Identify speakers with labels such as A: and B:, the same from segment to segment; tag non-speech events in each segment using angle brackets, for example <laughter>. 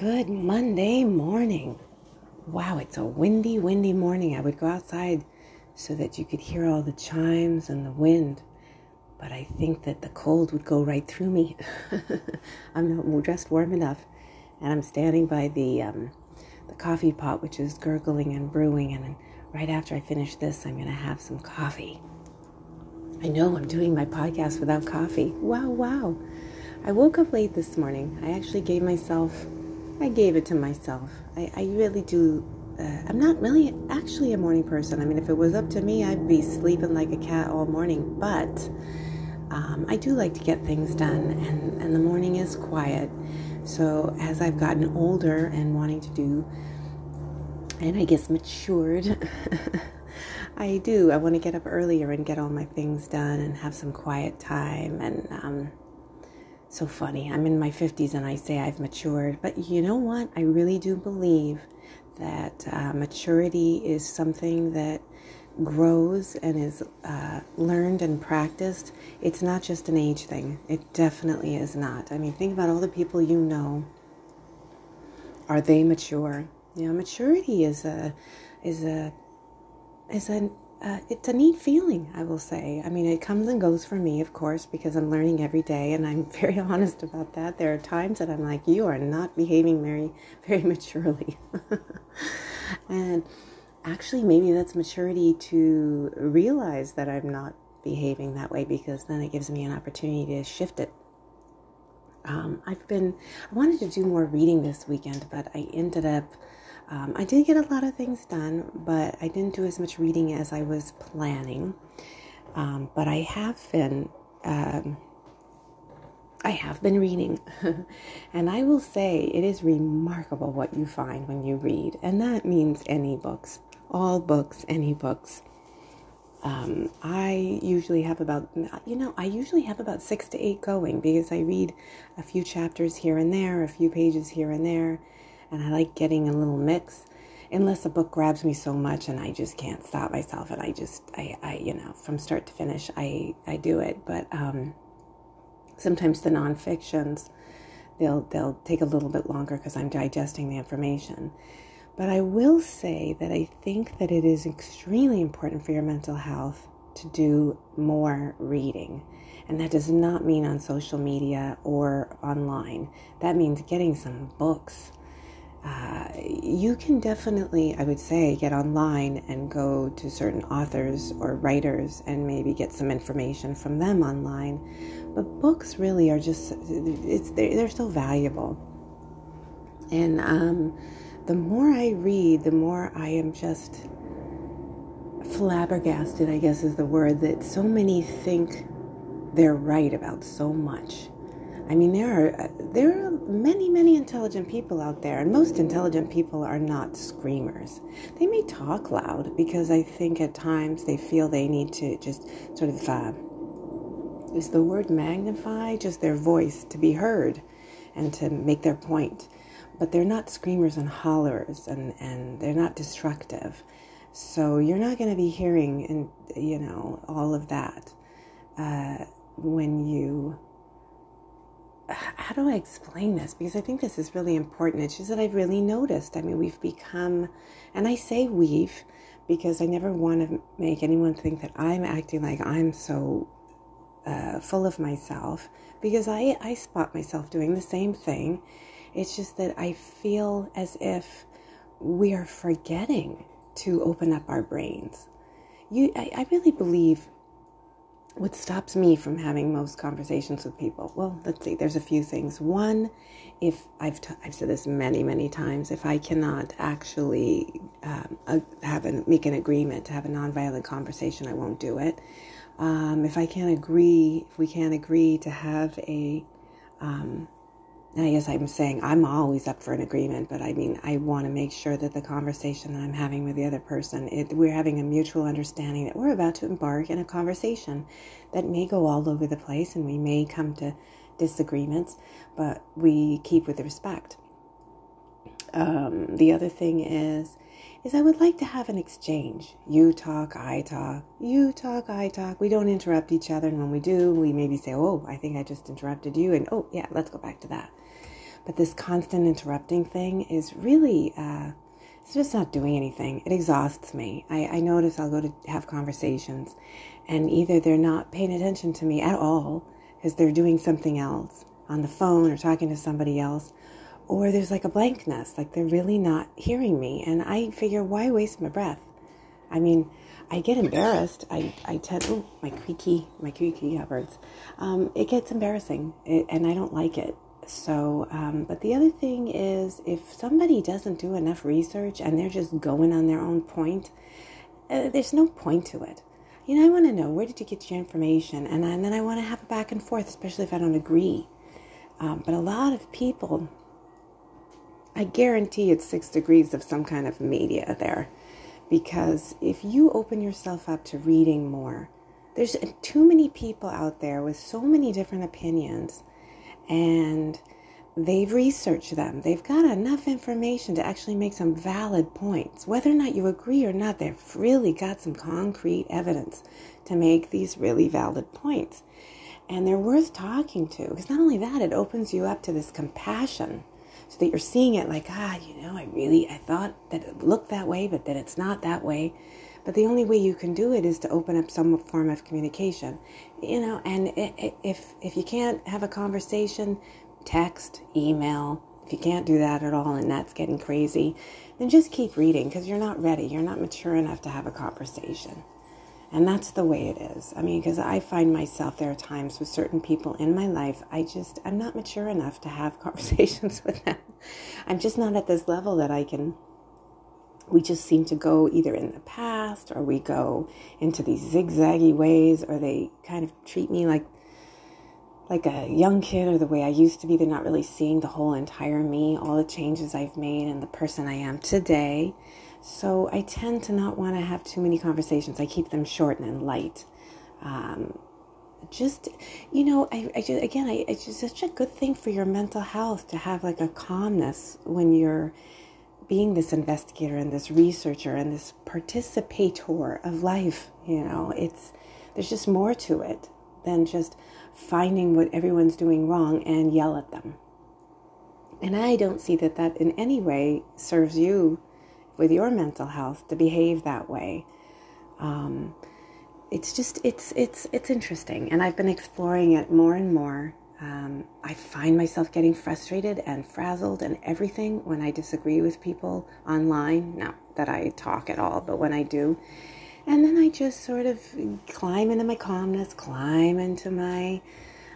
A: Good Monday morning. Wow, it's a windy, windy morning. I would go outside so that you could hear all the chimes and the wind, but I think that the cold would go right through me. <laughs> I'm not dressed warm enough, and I'm standing by the um, the coffee pot, which is gurgling and brewing. And right after I finish this, I'm going to have some coffee. I know I'm doing my podcast without coffee. Wow, wow. I woke up late this morning. I actually gave myself I gave it to myself. I, I really do. Uh, I'm not really actually a morning person. I mean, if it was up to me, I'd be sleeping like a cat all morning. But um, I do like to get things done, and, and the morning is quiet. So as I've gotten older and wanting to do, and I guess matured, <laughs> I do. I want to get up earlier and get all my things done and have some quiet time and. Um, so funny. I'm in my 50s and I say I've matured. But you know what? I really do believe that uh, maturity is something that grows and is uh, learned and practiced. It's not just an age thing. It definitely is not. I mean, think about all the people you know. Are they mature? You know, maturity is a is a is a uh, it's a neat feeling, I will say. I mean, it comes and goes for me, of course, because I'm learning every day, and I'm <laughs> very honest about that. There are times that I'm like, you are not behaving very, <laughs> very maturely. <laughs> and actually, maybe that's maturity to realize that I'm not behaving that way, because then it gives me an opportunity to shift it. Um, I've been, I wanted to do more reading this weekend, but I ended up um, I did get a lot of things done, but I didn't do as much reading as I was planning. Um, but I have been, um, I have been reading, <laughs> and I will say it is remarkable what you find when you read, and that means any books, all books, any books. Um, I usually have about, you know, I usually have about six to eight going because I read a few chapters here and there, a few pages here and there and I like getting a little mix. Unless a book grabs me so much and I just can't stop myself, and I just, I, I you know, from start to finish, I, I do it. But um, sometimes the nonfictions, they'll, they'll take a little bit longer because I'm digesting the information. But I will say that I think that it is extremely important for your mental health to do more reading. And that does not mean on social media or online. That means getting some books you can definitely, I would say, get online and go to certain authors or writers and maybe get some information from them online. But books really are just, it's, they're, they're so valuable. And um, the more I read, the more I am just flabbergasted, I guess is the word, that so many think they're right about so much. I mean, there are there are many, many intelligent people out there, and most intelligent people are not screamers. They may talk loud because I think at times they feel they need to just sort of uh, is the word magnify just their voice to be heard and to make their point. But they're not screamers and hollers, and and they're not destructive. So you're not going to be hearing, and you know, all of that uh, when you how do I explain this? Because I think this is really important. It's just that I've really noticed. I mean, we've become, and I say we've because I never want to make anyone think that I'm acting like I'm so uh, full of myself because I, I spot myself doing the same thing. It's just that I feel as if we are forgetting to open up our brains. You, I, I really believe what stops me from having most conversations with people? Well let's see there's a few things. One if i've, t- I've said this many many times if i cannot actually um, have an, make an agreement to have a nonviolent conversation i won't do it. Um, if i can't agree if we can't agree to have a um, I guess I'm saying I'm always up for an agreement, but I mean, I want to make sure that the conversation that I'm having with the other person, it, we're having a mutual understanding that we're about to embark in a conversation that may go all over the place and we may come to disagreements, but we keep with respect. Um, the other thing is, is I would like to have an exchange. You talk, I talk. You talk, I talk. We don't interrupt each other, and when we do, we maybe say, "Oh, I think I just interrupted you," and "Oh, yeah, let's go back to that." But this constant interrupting thing is really, uh, it's just not doing anything. It exhausts me. I, I notice I'll go to have conversations, and either they're not paying attention to me at all because they're doing something else on the phone or talking to somebody else, or there's like a blankness, like they're really not hearing me. And I figure, why waste my breath? I mean, I get embarrassed. I, I tend, oh, my creaky, my creaky Hubbards. Um, it gets embarrassing it, and I don't like it. So, um, but the other thing is if somebody doesn't do enough research and they're just going on their own point, uh, there's no point to it. You know, I want to know where did you get your information? And, and then I want to have a back and forth, especially if I don't agree. Um, but a lot of people, I guarantee it's six degrees of some kind of media there. Because if you open yourself up to reading more, there's too many people out there with so many different opinions, and they've researched them. They've got enough information to actually make some valid points. Whether or not you agree or not, they've really got some concrete evidence to make these really valid points. And they're worth talking to because not only that, it opens you up to this compassion so that you're seeing it like, ah, you know, I really, I thought that it looked that way, but that it's not that way. But the only way you can do it is to open up some form of communication, you know. And if if you can't have a conversation, text, email. If you can't do that at all, and that's getting crazy, then just keep reading because you're not ready. You're not mature enough to have a conversation. And that's the way it is. I mean, because I find myself, there are times with certain people in my life, I just, I'm not mature enough to have <laughs> conversations with them. I'm just not at this level that I can, we just seem to go either in the past or we go into these zigzaggy ways or they kind of treat me like, like a young kid or the way I used to be. They're not really seeing the whole entire me, all the changes I've made and the person I am today. So I tend to not want to have too many conversations. I keep them short and light. Um, just you know, I, I just again, I, it's just such a good thing for your mental health to have like a calmness when you're being this investigator and this researcher and this participator of life. You know, it's there's just more to it than just finding what everyone's doing wrong and yell at them. And I don't see that that in any way serves you with your mental health to behave that way. Um, it's just it's it's it's interesting, and I've been exploring it more and more. Um, I find myself getting frustrated and frazzled and everything when I disagree with people online. Not that I talk at all, but when I do. And then I just sort of climb into my calmness, climb into my,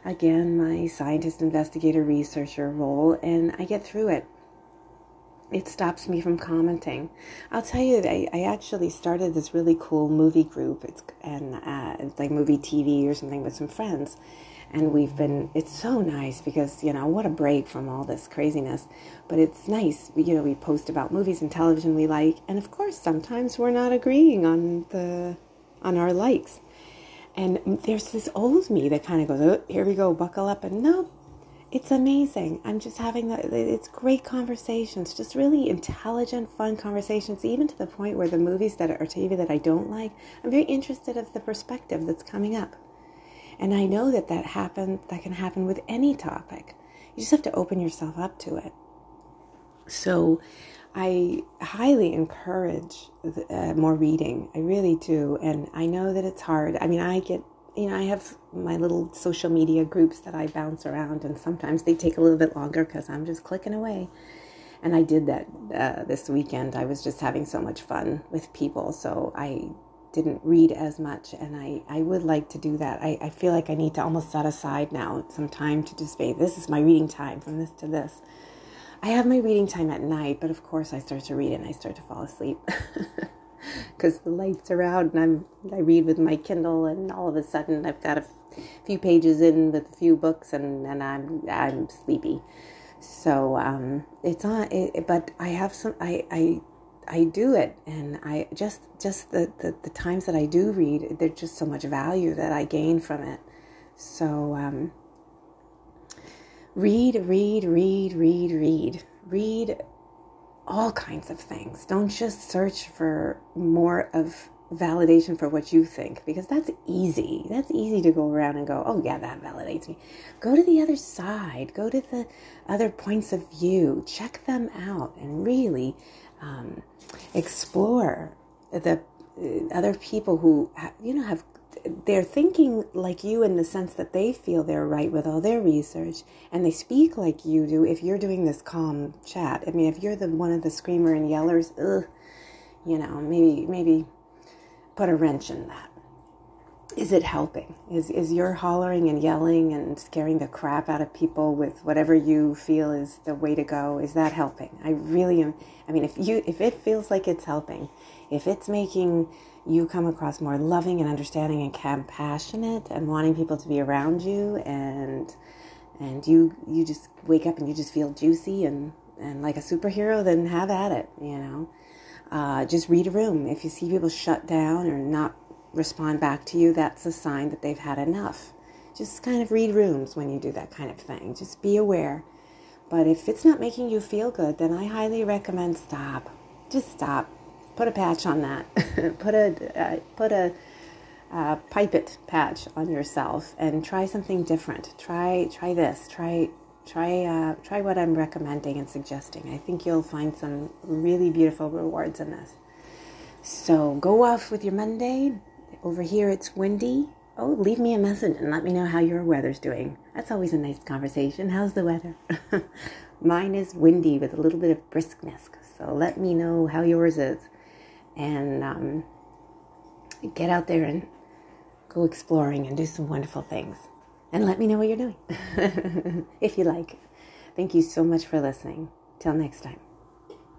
A: again, my scientist, investigator, researcher role, and I get through it it stops me from commenting. I'll tell you, I, I actually started this really cool movie group. It's and uh, it's like movie TV or something with some friends, and we've been. It's so nice because you know what a break from all this craziness. But it's nice, you know. We post about movies and television we like, and of course, sometimes we're not agreeing on the on our likes. And there's this old me that kind of goes, oh, "Here we go, buckle up," and nope, it's amazing. I'm just having the, it's great conversations, just really intelligent, fun conversations, even to the point where the movies that are TV that I don't like, I'm very interested of the perspective that's coming up. And I know that that happen that can happen with any topic. You just have to open yourself up to it. So, I highly encourage uh, more reading. I really do, and I know that it's hard. I mean, I get you know, I have my little social media groups that I bounce around, and sometimes they take a little bit longer because I'm just clicking away. And I did that uh, this weekend. I was just having so much fun with people, so I didn't read as much, and I, I would like to do that. I, I feel like I need to almost set aside now some time to just say, this is my reading time from this to this. I have my reading time at night, but of course I start to read and I start to fall asleep. <laughs> because the lights are out and I'm I read with my Kindle and all of a sudden I've got a few pages in with a few books and, and I'm I'm sleepy. So um, it's on, it, but I have some I I I do it and I just just the, the the times that I do read there's just so much value that I gain from it. So um, read, read, read, read, read, read all kinds of things. Don't just search for more of validation for what you think because that's easy. That's easy to go around and go, oh, yeah, that validates me. Go to the other side, go to the other points of view, check them out, and really um, explore the uh, other people who, you know, have they're thinking like you in the sense that they feel they're right with all their research and they speak like you do if you're doing this calm chat i mean if you're the one of the screamer and yellers ugh, you know maybe maybe put a wrench in that. Is it helping? Is is your hollering and yelling and scaring the crap out of people with whatever you feel is the way to go? Is that helping? I really am. I mean, if you if it feels like it's helping, if it's making you come across more loving and understanding and compassionate and wanting people to be around you and and you you just wake up and you just feel juicy and and like a superhero, then have at it. You know. Uh, just read a room. If you see people shut down or not respond back to you, that's a sign that they've had enough. Just kind of read rooms when you do that kind of thing. Just be aware. But if it's not making you feel good, then I highly recommend stop. Just stop. Put a patch on that. <laughs> put a uh, put a uh, pipe it patch on yourself and try something different. Try try this. Try try uh, try what I'm recommending and suggesting. I think you'll find some really beautiful rewards in this. So go off with your Monday. Over here it's windy. Oh, leave me a message and let me know how your weather's doing. That's always a nice conversation. How's the weather? <laughs> Mine is windy with a little bit of briskness. So let me know how yours is. And um, get out there and go exploring and do some wonderful things and let me know what you're doing <laughs> if you like. Thank you so much for listening. Till next time.